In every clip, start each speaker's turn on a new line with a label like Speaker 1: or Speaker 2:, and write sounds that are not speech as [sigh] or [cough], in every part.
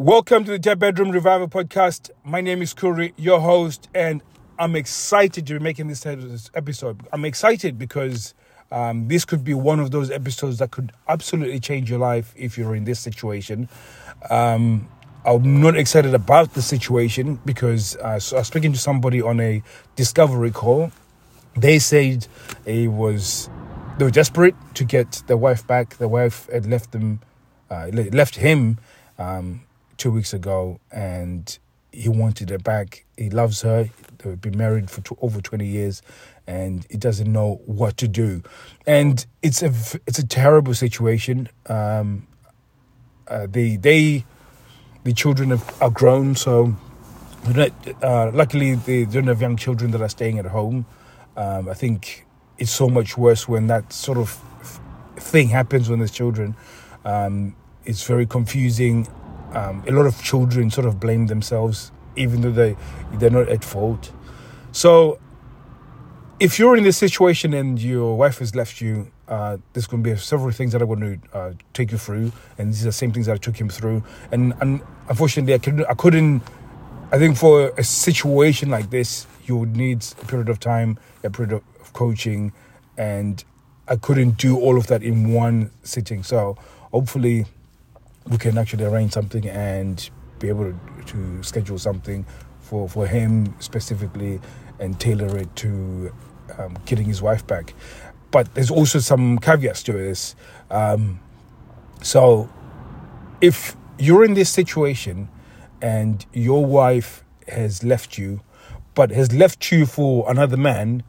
Speaker 1: Welcome to the Dead Bedroom Revival Podcast. My name is Kuri, your host, and I'm excited to be making this episode. I'm excited because um, this could be one of those episodes that could absolutely change your life if you're in this situation. Um, I'm not excited about the situation because uh, so I was speaking to somebody on a discovery call. They said it was they were desperate to get their wife back. The wife had left them, uh, left him. Um, two weeks ago, and he wanted her back. He loves her. They've been married for over twenty years, and he doesn't know what to do. And it's a it's a terrible situation. Um, uh, they they the children have, are grown, so uh, luckily they don't have young children that are staying at home. Um, I think it's so much worse when that sort of thing happens when there's children. Um, it's very confusing um, a lot of children sort of blame themselves, even though they they're not at fault. So, if you're in this situation and your wife has left you, uh, there's going to be several things that I'm going to uh, take you through, and these are the same things that I took him through. And, and unfortunately, I couldn't, I couldn't. I think for a situation like this, you would need a period of time, a period of coaching, and I couldn't do all of that in one sitting. So hopefully we can actually arrange something and be able to, to schedule something for, for him specifically and tailor it to um, getting his wife back. But there's also some caveats to this. Um, so if you're in this situation and your wife has left you, but has left you for another man,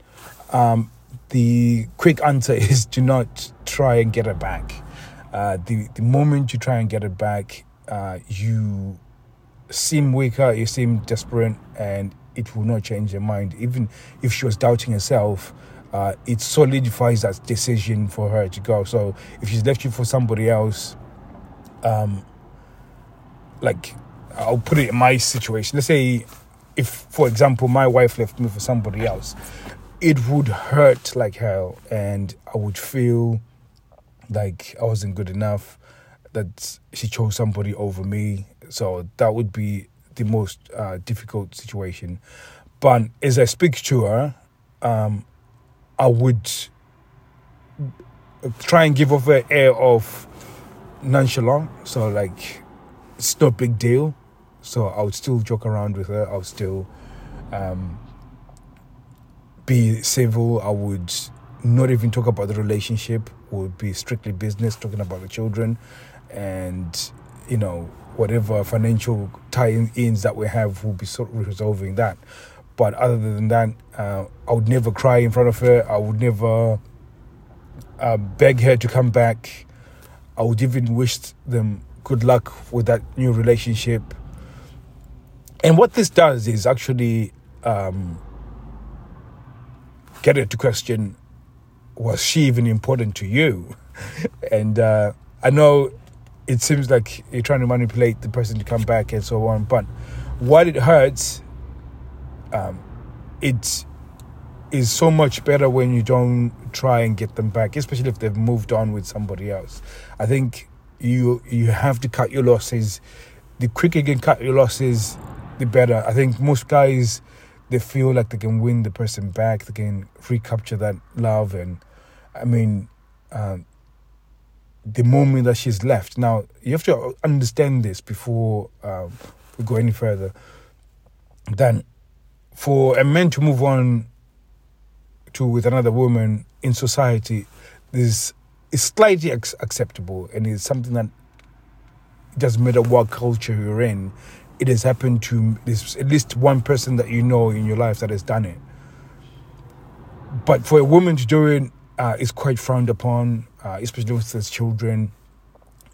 Speaker 1: um, the quick answer [laughs] is do not try and get her back. Uh, the the moment you try and get it back, uh, you seem weaker, you seem desperate, and it will not change your mind. Even if she was doubting herself, uh, it solidifies that decision for her to go. So if she's left you for somebody else, um, like I'll put it in my situation. Let's say if, for example, my wife left me for somebody else, it would hurt like hell, and I would feel like I wasn't good enough, that she chose somebody over me. So that would be the most uh, difficult situation. But as I speak to her, um, I would try and give off an air of nonchalant. So like, it's no big deal. So I would still joke around with her. I would still um, be civil. I would not even talk about the relationship would be strictly business talking about the children and you know whatever financial tie-ins that we have will be sort of resolving that. But other than that uh, i would never cry in front of her. I would never uh, beg her to come back. I would even wish them good luck with that new relationship. And what this does is actually um, get her to question was she even important to you? [laughs] and uh, I know it seems like you're trying to manipulate the person to come back and so on, but what it hurts, um, it is so much better when you don't try and get them back, especially if they've moved on with somebody else. I think you you have to cut your losses. The quicker you can cut your losses, the better. I think most guys they feel like they can win the person back, they can recapture that love and I mean, uh, the moment that she's left. Now, you have to understand this before uh, we go any further. Then, for a man to move on to with another woman in society, this is slightly ac- acceptable, and it's something that doesn't matter what culture you're in. It has happened to there's at least one person that you know in your life that has done it. But for a woman to do it uh, is quite frowned upon, uh, especially with his children.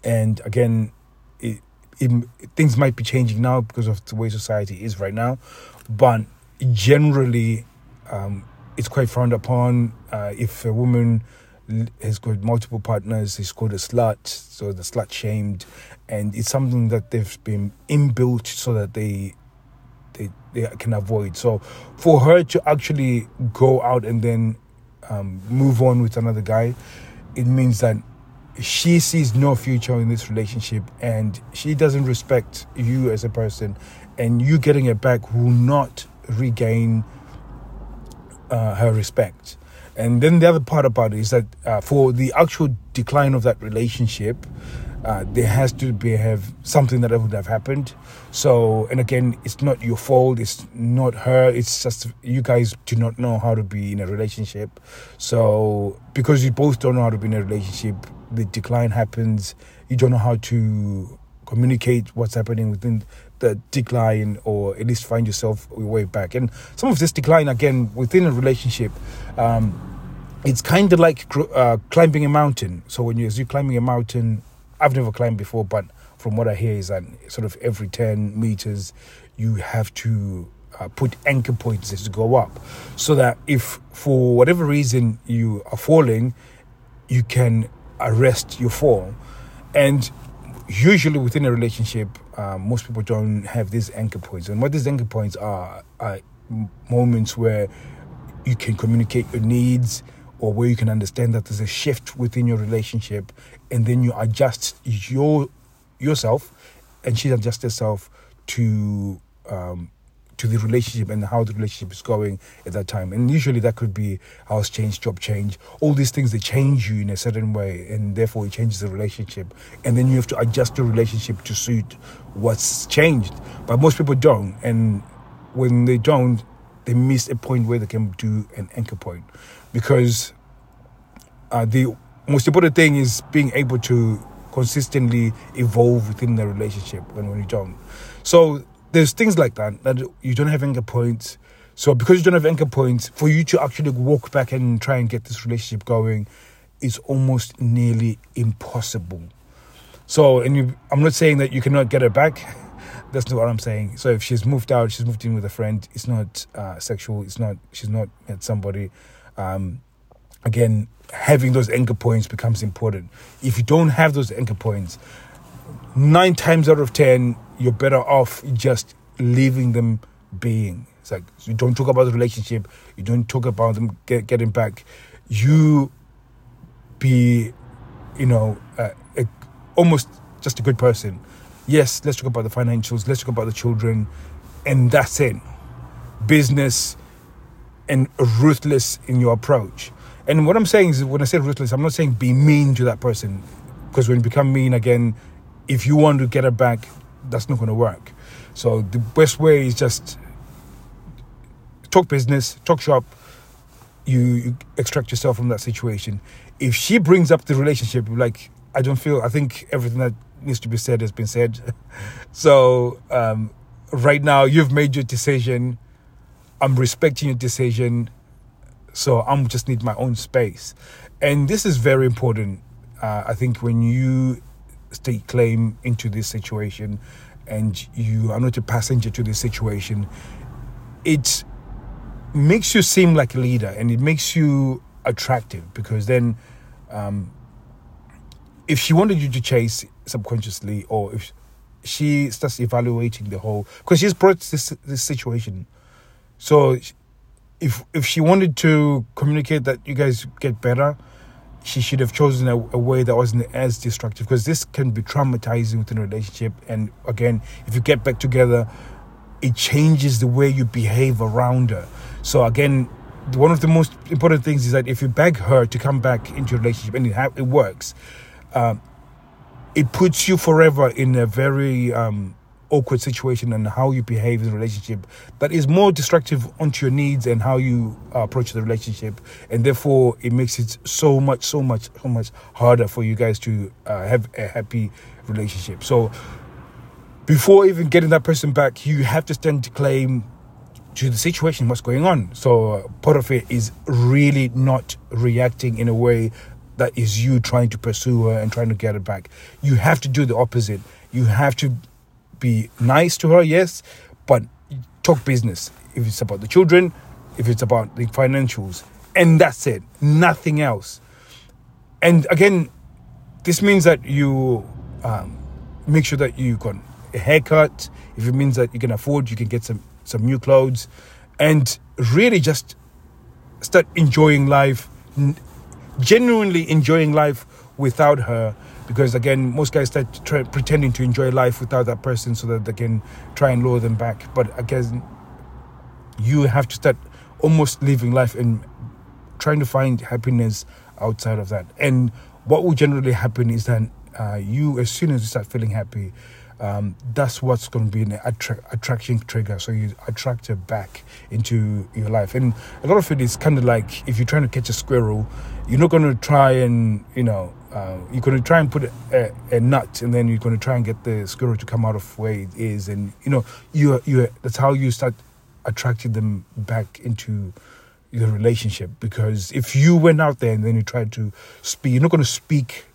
Speaker 1: And again, it, it, things might be changing now because of the way society is right now, but generally, um, it's quite frowned upon. Uh, if a woman has got multiple partners, it's called a slut, so the slut shamed, and it's something that they've been inbuilt so that they they they can avoid. So for her to actually go out and then um, move on with another guy, it means that she sees no future in this relationship and she doesn't respect you as a person. And you getting it back will not regain uh, her respect. And then the other part about it is that uh, for the actual decline of that relationship uh, there has to be have something that would have happened so and again it's not your fault it's not her it's just you guys do not know how to be in a relationship so because you both don't know how to be in a relationship the decline happens, you don't know how to communicate what's happening within the decline or at least find yourself your way back. And some of this decline, again, within a relationship, um, it's kind of like uh, climbing a mountain. So when you, as you're climbing a mountain, I've never climbed before, but from what I hear is that sort of every 10 meters, you have to uh, put anchor points as you go up so that if for whatever reason you are falling, you can arrest your fall. And usually within a relationship, um, most people don't have these anchor points. And what these anchor points are are moments where you can communicate your needs or where you can understand that there's a shift within your relationship and then you adjust your yourself and she adjusts herself to um, to the relationship and how the relationship is going at that time. And usually that could be house change, job change, all these things they change you in a certain way and therefore it changes the relationship. And then you have to adjust your relationship to suit what's changed. But most people don't. And when they don't, they miss a point where they can do an anchor point. Because uh, the most important thing is being able to consistently evolve within the relationship when, when you don't. So there's things like that that you don't have anchor points. So because you don't have anchor points, for you to actually walk back and try and get this relationship going is almost nearly impossible. So, and you, I'm not saying that you cannot get it back. [laughs] That's not what I'm saying. So if she's moved out, she's moved in with a friend. It's not uh, sexual. It's not. She's not met somebody. Um, again, having those anchor points becomes important. If you don't have those anchor points, nine times out of ten, you're better off just leaving them being. It's like you don't talk about the relationship, you don't talk about them get, getting back. You be, you know, uh, a, almost just a good person. Yes, let's talk about the financials, let's talk about the children, and that's it. Business and ruthless in your approach. And what I'm saying is, when I say ruthless, I'm not saying be mean to that person, because when you become mean again, if you want to get it back, that's not going to work. So the best way is just talk business, talk shop. You, you extract yourself from that situation. If she brings up the relationship, like I don't feel, I think everything that needs to be said has been said. [laughs] so um, right now, you've made your decision. I'm respecting your decision. So I'm just need my own space, and this is very important. Uh, I think when you stake claim into this situation and you are not a passenger to this situation, it makes you seem like a leader and it makes you attractive because then um, if she wanted you to chase subconsciously or if she starts evaluating the whole because she's brought this this situation so if if she wanted to communicate that you guys get better she should have chosen a, a, way that wasn't as destructive because this can be traumatizing within a relationship. And again, if you get back together, it changes the way you behave around her. So again, one of the most important things is that if you beg her to come back into a relationship and it, ha- it works, um, it puts you forever in a very um, awkward situation and how you behave in a relationship. That is more destructive onto your needs and how you uh, approach the relationship. And therefore it makes it so much so much so much harder for you guys to uh, have a happy relationship. So before even getting that person back you have to stand to claim to the situation what's going on. So uh, part of it is really not reacting in a way that is you trying to pursue her and trying to get her back you have to do the opposite you have to be nice to her, yes, but talk business. If it's about the children, if it's about the financials, and that's it, nothing else. And again, this means that you um, make sure that you got a haircut. If it means that you can afford, you can get some some new clothes, and really just start enjoying life, genuinely enjoying life without her. Because again most guys start try, pretending to enjoy life without that person so that they can try and lure them back. But again you have to start almost living life and trying to find happiness outside of that. And what will generally happen is that uh, you as soon as you start feeling happy um, that's what's going to be an attra- attraction trigger. So you attract her back into your life. And a lot of it is kind of like if you're trying to catch a squirrel, you're not going to try and, you know, uh, you're going to try and put a, a, nut and then you're going to try and get the squirrel to come out of where it is. And, you know, you you that's how you start attracting them back into your relationship. Because if you went out there and then you tried to speak, you're not going to speak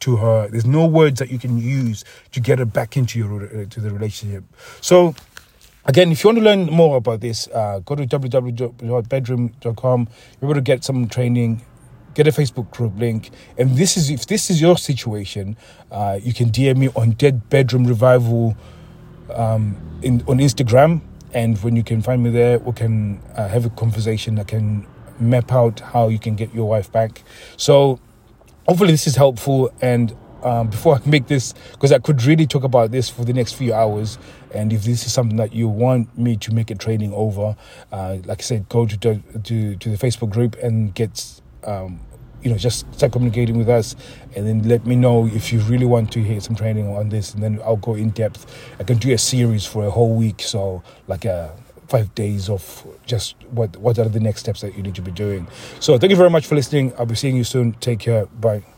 Speaker 1: to her. There's no words that you can use to get her back into your uh, to the relationship. So again, if you want to learn more about this, uh, go to www.bedroom.com. You're able to get some training. Get a Facebook group link, and this is if this is your situation, uh, you can DM me on Dead Bedroom Revival um, in on Instagram, and when you can find me there, we can uh, have a conversation. I can map out how you can get your wife back. So hopefully this is helpful and um, before I make this, because I could really talk about this for the next few hours. And if this is something that you want me to make a training over, uh, like I said, go to, to to the Facebook group and get, um, you know, just start communicating with us, and then let me know if you really want to hear some training on this, and then I'll go in depth. I can do a series for a whole week, so like a five days of just what what are the next steps that you need to be doing. So thank you very much for listening. I'll be seeing you soon. Take care. Bye.